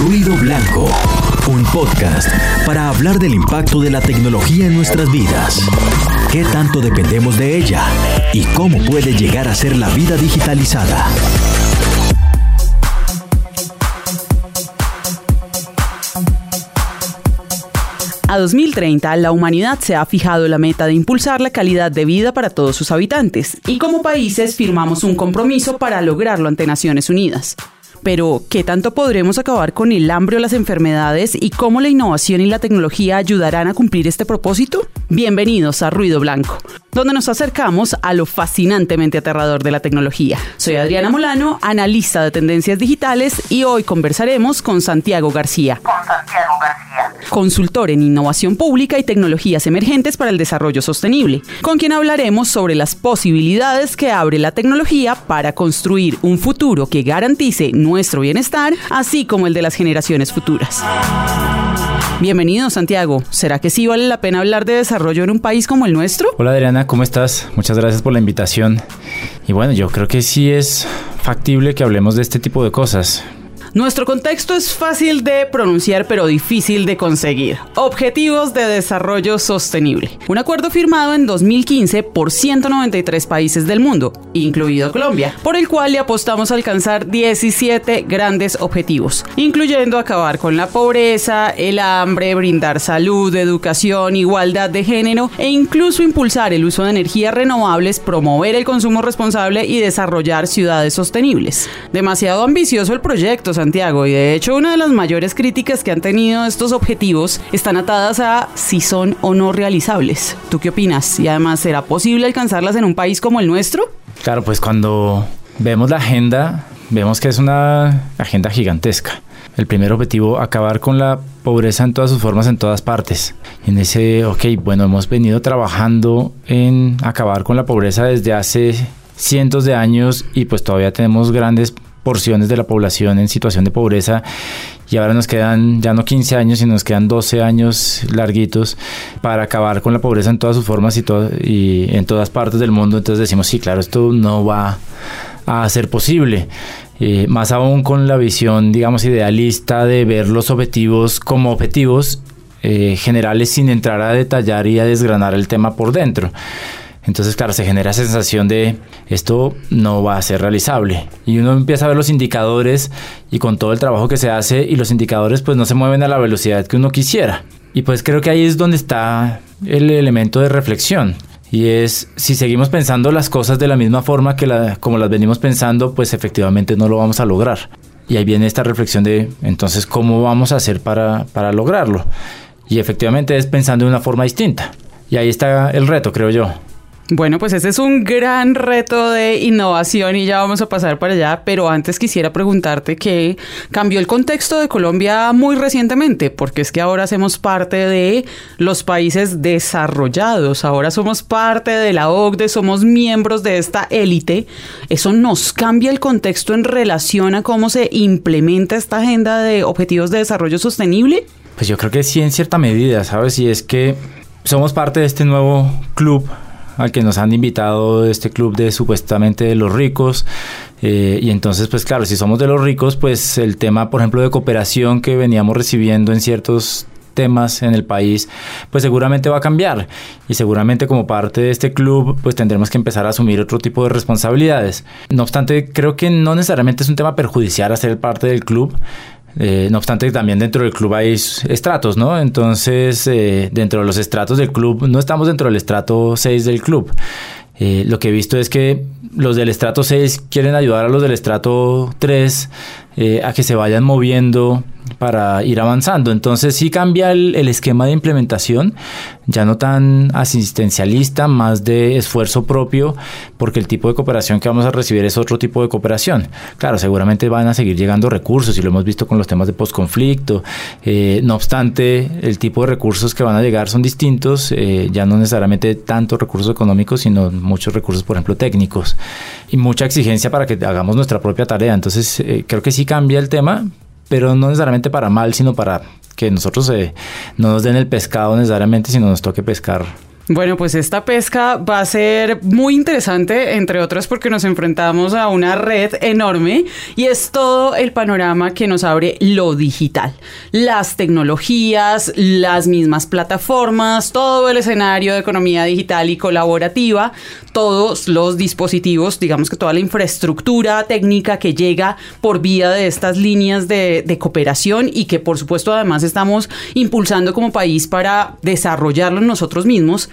Ruido Blanco, un podcast para hablar del impacto de la tecnología en nuestras vidas. ¿Qué tanto dependemos de ella? ¿Y cómo puede llegar a ser la vida digitalizada? A 2030, la humanidad se ha fijado la meta de impulsar la calidad de vida para todos sus habitantes, y como países firmamos un compromiso para lograrlo ante Naciones Unidas. Pero, ¿qué tanto podremos acabar con el hambre o las enfermedades y cómo la innovación y la tecnología ayudarán a cumplir este propósito? Bienvenidos a Ruido Blanco, donde nos acercamos a lo fascinantemente aterrador de la tecnología. Soy Adriana Molano, analista de tendencias digitales, y hoy conversaremos con Santiago García. Con Santiago García. Consultor en innovación pública y tecnologías emergentes para el desarrollo sostenible, con quien hablaremos sobre las posibilidades que abre la tecnología para construir un futuro que garantice nuestro bienestar, así como el de las generaciones futuras. Bienvenido, Santiago. ¿Será que sí vale la pena hablar de desarrollo en un país como el nuestro? Hola Adriana, ¿cómo estás? Muchas gracias por la invitación. Y bueno, yo creo que sí es factible que hablemos de este tipo de cosas. Nuestro contexto es fácil de pronunciar pero difícil de conseguir. Objetivos de Desarrollo Sostenible. Un acuerdo firmado en 2015 por 193 países del mundo, incluido Colombia, por el cual le apostamos a alcanzar 17 grandes objetivos, incluyendo acabar con la pobreza, el hambre, brindar salud, educación, igualdad de género e incluso impulsar el uso de energías renovables, promover el consumo responsable y desarrollar ciudades sostenibles. Demasiado ambicioso el proyecto, Santiago, y de hecho una de las mayores críticas que han tenido estos objetivos están atadas a si son o no realizables. ¿Tú qué opinas? Y además, ¿será posible alcanzarlas en un país como el nuestro? Claro, pues cuando vemos la agenda, vemos que es una agenda gigantesca. El primer objetivo, acabar con la pobreza en todas sus formas, en todas partes. En ese, ok, bueno, hemos venido trabajando en acabar con la pobreza desde hace cientos de años y pues todavía tenemos grandes porciones de la población en situación de pobreza y ahora nos quedan ya no 15 años, sino nos quedan 12 años larguitos para acabar con la pobreza en todas sus formas y, y en todas partes del mundo. Entonces decimos, sí, claro, esto no va a ser posible. Eh, más aún con la visión, digamos, idealista de ver los objetivos como objetivos eh, generales sin entrar a detallar y a desgranar el tema por dentro. Entonces, claro, se genera sensación de esto no va a ser realizable. Y uno empieza a ver los indicadores y con todo el trabajo que se hace y los indicadores pues no se mueven a la velocidad que uno quisiera. Y pues creo que ahí es donde está el elemento de reflexión. Y es, si seguimos pensando las cosas de la misma forma que la, como las venimos pensando, pues efectivamente no lo vamos a lograr. Y ahí viene esta reflexión de, entonces, ¿cómo vamos a hacer para, para lograrlo? Y efectivamente es pensando de una forma distinta. Y ahí está el reto, creo yo. Bueno, pues ese es un gran reto de innovación y ya vamos a pasar para allá, pero antes quisiera preguntarte que cambió el contexto de Colombia muy recientemente, porque es que ahora hacemos parte de los países desarrollados, ahora somos parte de la OCDE, somos miembros de esta élite. ¿Eso nos cambia el contexto en relación a cómo se implementa esta agenda de objetivos de desarrollo sostenible? Pues yo creo que sí, en cierta medida, ¿sabes? Y es que somos parte de este nuevo club al que nos han invitado este club de supuestamente de los ricos. Eh, y entonces, pues claro, si somos de los ricos, pues el tema, por ejemplo, de cooperación que veníamos recibiendo en ciertos temas en el país, pues seguramente va a cambiar y seguramente como parte de este club pues tendremos que empezar a asumir otro tipo de responsabilidades. No obstante, creo que no necesariamente es un tema perjudicial hacer parte del club, eh, no obstante, también dentro del club hay estratos, ¿no? Entonces, eh, dentro de los estratos del club, no estamos dentro del estrato 6 del club. Eh, lo que he visto es que los del estrato 6 quieren ayudar a los del estrato 3 a que se vayan moviendo para ir avanzando. Entonces sí cambia el, esquema de implementación, ya no tan asistencialista, más de esfuerzo propio, porque el tipo de cooperación que vamos a recibir es otro tipo de cooperación. Claro, seguramente van a seguir llegando recursos y lo hemos visto con los temas de posconflicto. Eh, no obstante, el tipo de recursos que van a llegar son distintos, eh, ya no necesariamente tantos recursos económicos, sino muchos recursos, por ejemplo, técnicos y mucha exigencia para que hagamos nuestra propia tarea. Entonces, eh, creo que sí cambia el tema, pero no necesariamente para mal, sino para que nosotros eh, no nos den el pescado necesariamente, sino nos toque pescar Bueno, pues esta pesca va a ser muy interesante, entre otras porque nos enfrentamos a una red enorme y es todo el panorama que nos abre lo digital. Las tecnologías, las mismas plataformas, todo el escenario de economía digital y colaborativa, todos los dispositivos, digamos que toda la infraestructura técnica que llega por vía de estas líneas de, de cooperación y que por supuesto además estamos impulsando como país para desarrollarlo nosotros mismos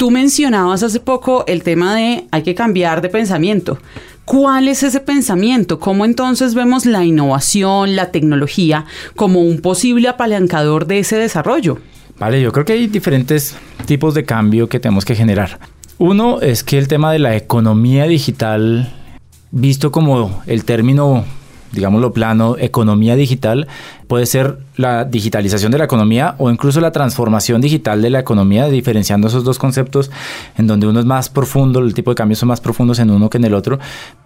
Tú mencionabas hace poco el tema de hay que cambiar de pensamiento. ¿Cuál es ese pensamiento? ¿Cómo entonces vemos la innovación, la tecnología como un posible apalancador de ese desarrollo? Vale, yo creo que hay diferentes tipos de cambio que tenemos que generar. Uno es que el tema de la economía digital, visto como el término digámoslo plano, economía digital, puede ser la digitalización de la economía o incluso la transformación digital de la economía, diferenciando esos dos conceptos en donde uno es más profundo, el tipo de cambios son más profundos en uno que en el otro,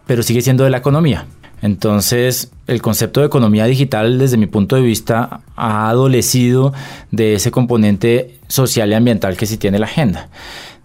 pero sigue siendo de la economía. Entonces, el concepto de economía digital, desde mi punto de vista, ha adolecido de ese componente social y ambiental que sí tiene la agenda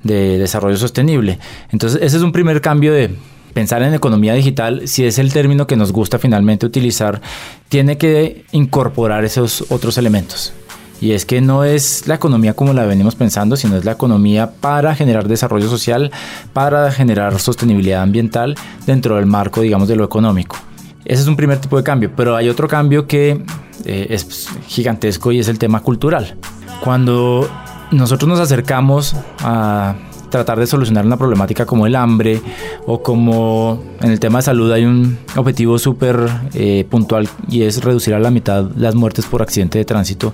de desarrollo sostenible. Entonces, ese es un primer cambio de, pensar en economía digital, si es el término que nos gusta finalmente utilizar, tiene que incorporar esos otros elementos. Y es que no es la economía como la venimos pensando, sino es la economía para generar desarrollo social, para generar sostenibilidad ambiental dentro del marco, digamos, de lo económico. Ese es un primer tipo de cambio, pero hay otro cambio que eh, es gigantesco y es el tema cultural. Cuando nosotros nos acercamos a tratar de solucionar una problemática como el hambre o como en el tema de salud hay un objetivo súper eh, puntual y es reducir a la mitad las muertes por accidente de tránsito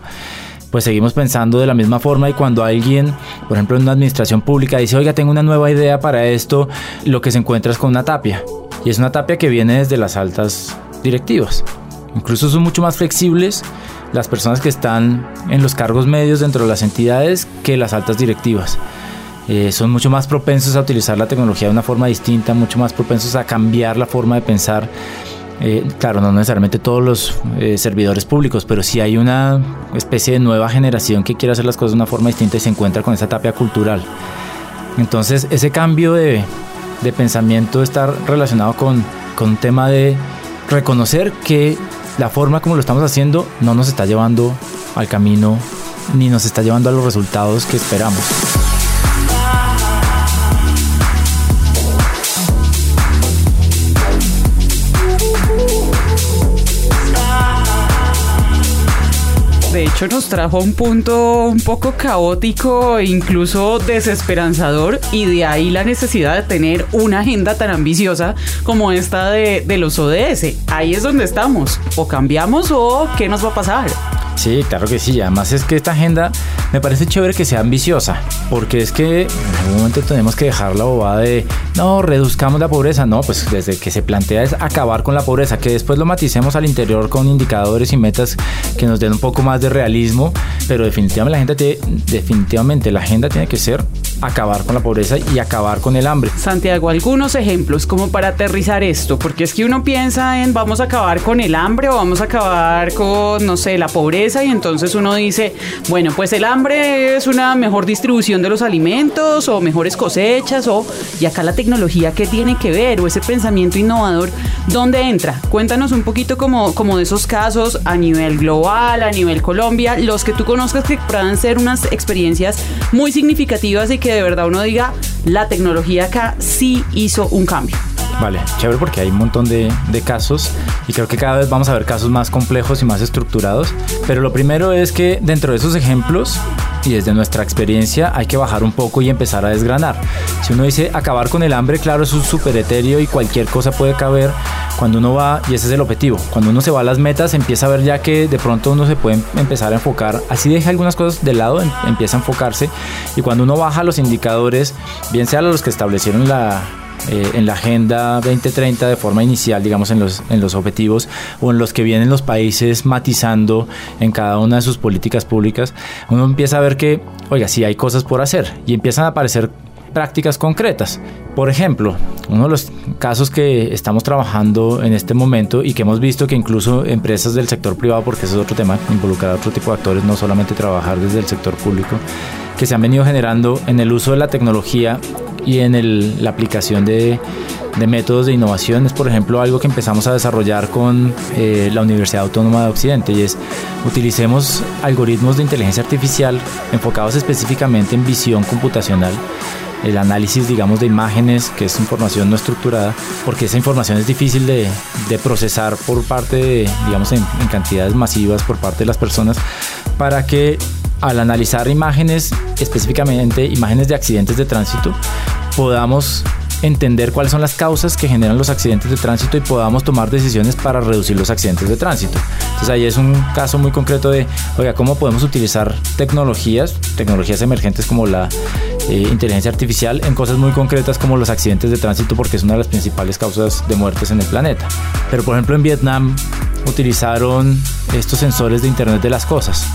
pues seguimos pensando de la misma forma y cuando alguien, por ejemplo en una administración pública, dice, oiga, tengo una nueva idea para esto, lo que se encuentra es con una tapia. Y es una tapia que viene desde las altas directivas. Incluso son mucho más flexibles las personas que están en los cargos medios dentro de las entidades que las altas directivas. Eh, son mucho más propensos a utilizar la tecnología de una forma distinta, mucho más propensos a cambiar la forma de pensar. Eh, claro, no necesariamente todos los eh, servidores públicos, pero sí hay una especie de nueva generación que quiere hacer las cosas de una forma distinta y se encuentra con esa tapia cultural. Entonces, ese cambio de, de pensamiento está relacionado con, con un tema de reconocer que la forma como lo estamos haciendo no nos está llevando al camino ni nos está llevando a los resultados que esperamos. Hecho nos trajo un punto un poco caótico incluso desesperanzador y de ahí la necesidad de tener una agenda tan ambiciosa como esta de, de los ODS. Ahí es donde estamos. O cambiamos o qué nos va a pasar. Sí, claro que sí. Además es que esta agenda me parece chévere que sea ambiciosa, porque es que en algún momento tenemos que dejar la bobada de, no, reduzcamos la pobreza. No, pues desde que se plantea es acabar con la pobreza, que después lo maticemos al interior con indicadores y metas que nos den un poco más de realismo, pero definitivamente la, gente definitivamente la agenda tiene que ser acabar con la pobreza y acabar con el hambre. Santiago, algunos ejemplos como para aterrizar esto, porque es que uno piensa en vamos a acabar con el hambre o vamos a acabar con, no sé, la pobreza y entonces uno dice, bueno, pues el hambre es una mejor distribución de los alimentos o mejores cosechas o, y acá la tecnología, ¿qué tiene que ver? O ese pensamiento innovador, ¿dónde entra? Cuéntanos un poquito como, como de esos casos a nivel global, a nivel Colombia, los que tú conozcas que puedan ser unas experiencias muy significativas y que de verdad uno diga, la tecnología acá sí hizo un cambio. Vale, chévere porque hay un montón de, de, casos y creo que cada vez vamos a ver casos más complejos y más estructurados. Pero lo primero es que dentro de esos ejemplos y desde nuestra experiencia hay que bajar un poco y empezar a desgranar. Si uno dice acabar con el hambre, claro, es un súper etéreo y cualquier cosa puede caber cuando uno va, y ese es el objetivo, cuando uno se va a las metas empieza a ver ya que de pronto uno se puede empezar a enfocar, así deja algunas cosas de lado, em, empieza a enfocarse y cuando uno baja los indicadores, bien sea los que establecieron la, eh, en la Agenda 2030 de forma inicial, digamos, en los, en los objetivos o en los que vienen los países matizando en cada una de sus políticas públicas, uno empieza a ver que, oiga, sí hay cosas por hacer y empiezan a aparecer prácticas concretas. Por ejemplo, uno de los casos que estamos trabajando en este momento y que hemos visto que incluso empresas del sector privado, porque ese es otro tema, involucrar a otro tipo de actores, no solamente trabajar desde el sector público, que se han venido generando en el uso de la tecnología y en la aplicación de, métodos de innovación es, por ejemplo, algo que empezamos a desarrollar con eh, la Universidad Autónoma de Occidente y es utilicemos algoritmos de inteligencia artificial enfocados específicamente en visión computacional el análisis, digamos, de imágenes, que es información no estructurada, porque esa información es difícil de, procesar por parte de, digamos, en, cantidades masivas por parte de las personas, para que al analizar imágenes, específicamente imágenes de accidentes de tránsito, podamos entender cuáles son las causas que generan los accidentes de tránsito y podamos tomar decisiones para reducir los accidentes de tránsito. Entonces ahí es un caso muy concreto de, oiga, cómo podemos utilizar tecnologías, tecnologías emergentes como la eh, inteligencia artificial en cosas muy concretas como los accidentes de tránsito porque es una de las principales causas de muertes en el planeta. Pero por ejemplo en Vietnam utilizaron estos sensores de Internet de las Cosas.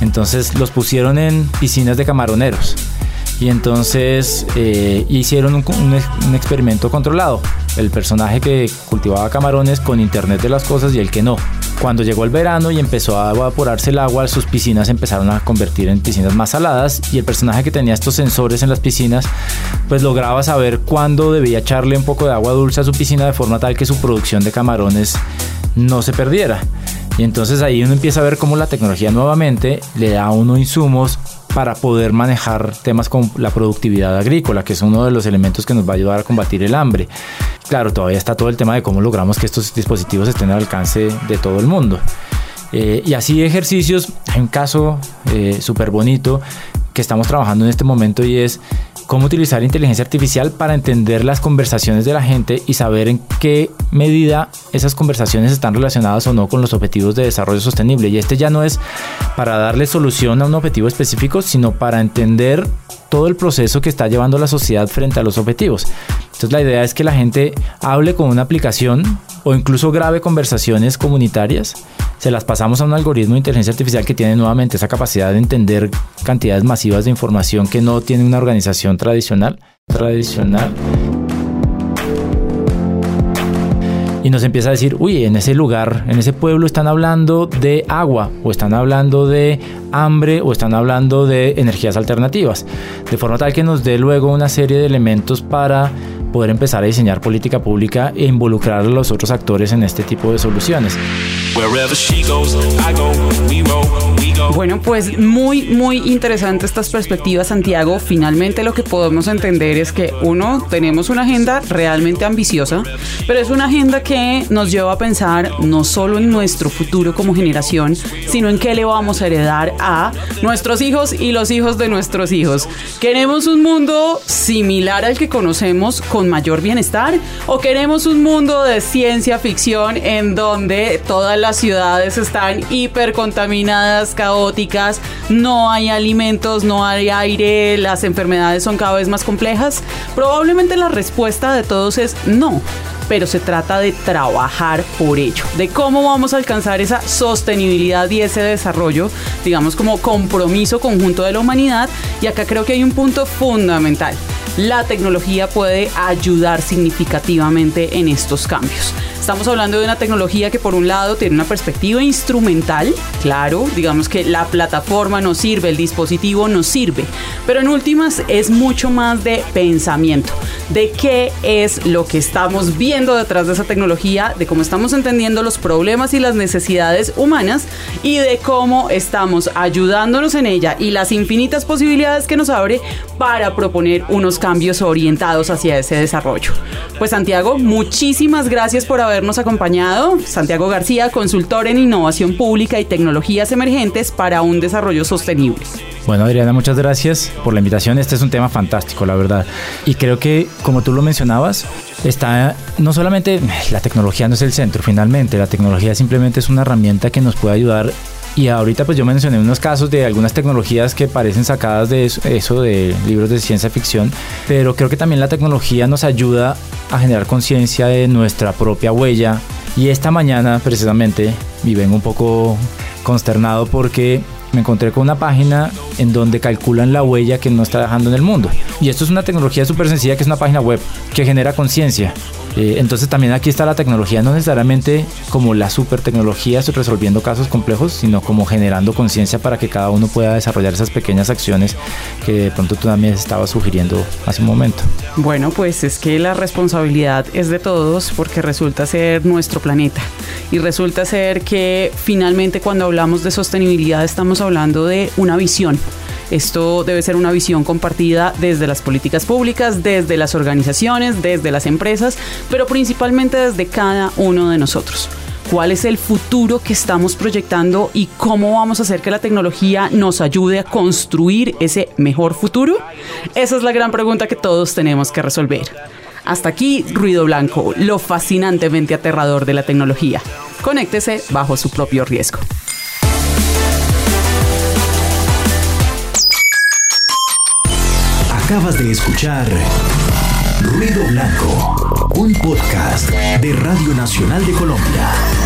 Entonces los pusieron en piscinas de camaroneros y entonces eh, hicieron un, experimento controlado. El personaje que cultivaba camarones con internet de las cosas y el que no. Cuando llegó el verano y empezó a evaporarse el agua, sus piscinas empezaron a convertir en piscinas más saladas y el personaje que tenía estos sensores en las piscinas pues lograba saber cuándo debía echarle un poco de agua dulce a su piscina de forma tal que su producción de camarones no se perdiera. Y entonces ahí uno empieza a ver cómo la tecnología nuevamente le da a uno insumos para poder manejar temas como la productividad agrícola, que es uno de los elementos que nos va a ayudar a combatir el hambre. Claro, todavía está todo el tema de cómo logramos que estos dispositivos estén al alcance de todo el mundo. Eh, y así ejercicios, hay un caso eh, súper bonito que estamos trabajando en este momento y es cómo utilizar inteligencia artificial para entender las conversaciones de la gente y saber en qué medida esas conversaciones están relacionadas o no con los objetivos de desarrollo sostenible. Y este ya no es para darle solución a un objetivo específico, sino para entender todo el proceso que está llevando la sociedad frente a los objetivos. Entonces la idea es que la gente hable con una aplicación o incluso grabe conversaciones comunitarias, se las pasamos a un algoritmo de inteligencia artificial que tiene nuevamente esa capacidad de entender cantidades masivas de información que no tiene una organización tradicional. Tradicional. Y nos empieza a decir, uy, en ese lugar, en ese pueblo están hablando de agua, o están hablando de hambre, o están hablando de energías alternativas, de forma tal que nos dé luego una serie de elementos para poder empezar a diseñar política pública e involucrar a los otros actores en este tipo de soluciones. Bueno, pues muy, muy interesante estas perspectivas, Santiago. Finalmente lo que podemos entender es que uno, tenemos una agenda realmente ambiciosa, pero es una agenda que nos lleva a pensar no solo en nuestro futuro como generación, sino en qué le vamos a heredar a nuestros hijos y los hijos de nuestros hijos. ¿Queremos un mundo similar al que conocemos con mayor bienestar o queremos un mundo de ciencia ficción en donde todas las ciudades están hipercontaminadas, caóticas, no hay alimentos, no hay aire, las enfermedades son cada vez más complejas? Probablemente la respuesta de todos es no pero se trata de trabajar por ello, de cómo vamos a alcanzar esa sostenibilidad y ese desarrollo, digamos como compromiso conjunto de la humanidad. Y acá creo que hay un punto fundamental la tecnología puede ayudar significativamente en estos cambios. Estamos hablando de una tecnología que por un lado tiene una perspectiva instrumental, claro, digamos que la plataforma nos sirve, el dispositivo nos sirve, pero en últimas es mucho más de pensamiento, de qué es lo que estamos viendo detrás de esa tecnología, de cómo estamos entendiendo los problemas y las necesidades humanas y de cómo estamos ayudándonos en ella y las infinitas posibilidades que nos abre para proponer unos cambios orientados hacia ese desarrollo. Pues Santiago, muchísimas gracias por habernos acompañado. Santiago García, consultor en innovación pública y tecnologías emergentes para un desarrollo sostenible. Bueno, Adriana, muchas gracias por la invitación. Este es un tema fantástico, la verdad. Y creo que, como tú lo mencionabas, está no solamente la tecnología no es el centro, finalmente, la tecnología simplemente es una herramienta que nos puede ayudar y ahorita pues yo mencioné unos casos de algunas tecnologías que parecen sacadas de eso, de libros de ciencia ficción, pero creo que también la tecnología nos ayuda a generar conciencia de nuestra propia huella. Y esta mañana precisamente, y vengo un poco consternado porque me encontré con una página en donde calculan la huella que no está dejando en el mundo. Y esto es una tecnología súper sencilla que es una página web que genera conciencia. Eh, entonces también aquí está la tecnología, no necesariamente como la super tecnología resolviendo casos complejos, sino como generando conciencia para que cada uno pueda desarrollar esas pequeñas acciones que de pronto tú también estabas sugiriendo hace un momento. Bueno, pues es que la responsabilidad es de todos porque resulta ser nuestro planeta y resulta ser que finalmente cuando hablamos de sostenibilidad estamos hablando de una visión esto debe ser una visión compartida desde las políticas públicas, desde las organizaciones, desde las empresas, pero principalmente desde cada uno de nosotros cuál es el futuro que estamos proyectando y cómo vamos a hacer que la tecnología nos ayude a construir ese mejor futuro? Esa es la gran pregunta que todos tenemos que resolver. Hasta aquí, Ruido Blanco, lo fascinantemente aterrador de la tecnología. Conéctese bajo su propio riesgo. Acabas de escuchar Ruido Blanco, un podcast de Radio Nacional de Colombia.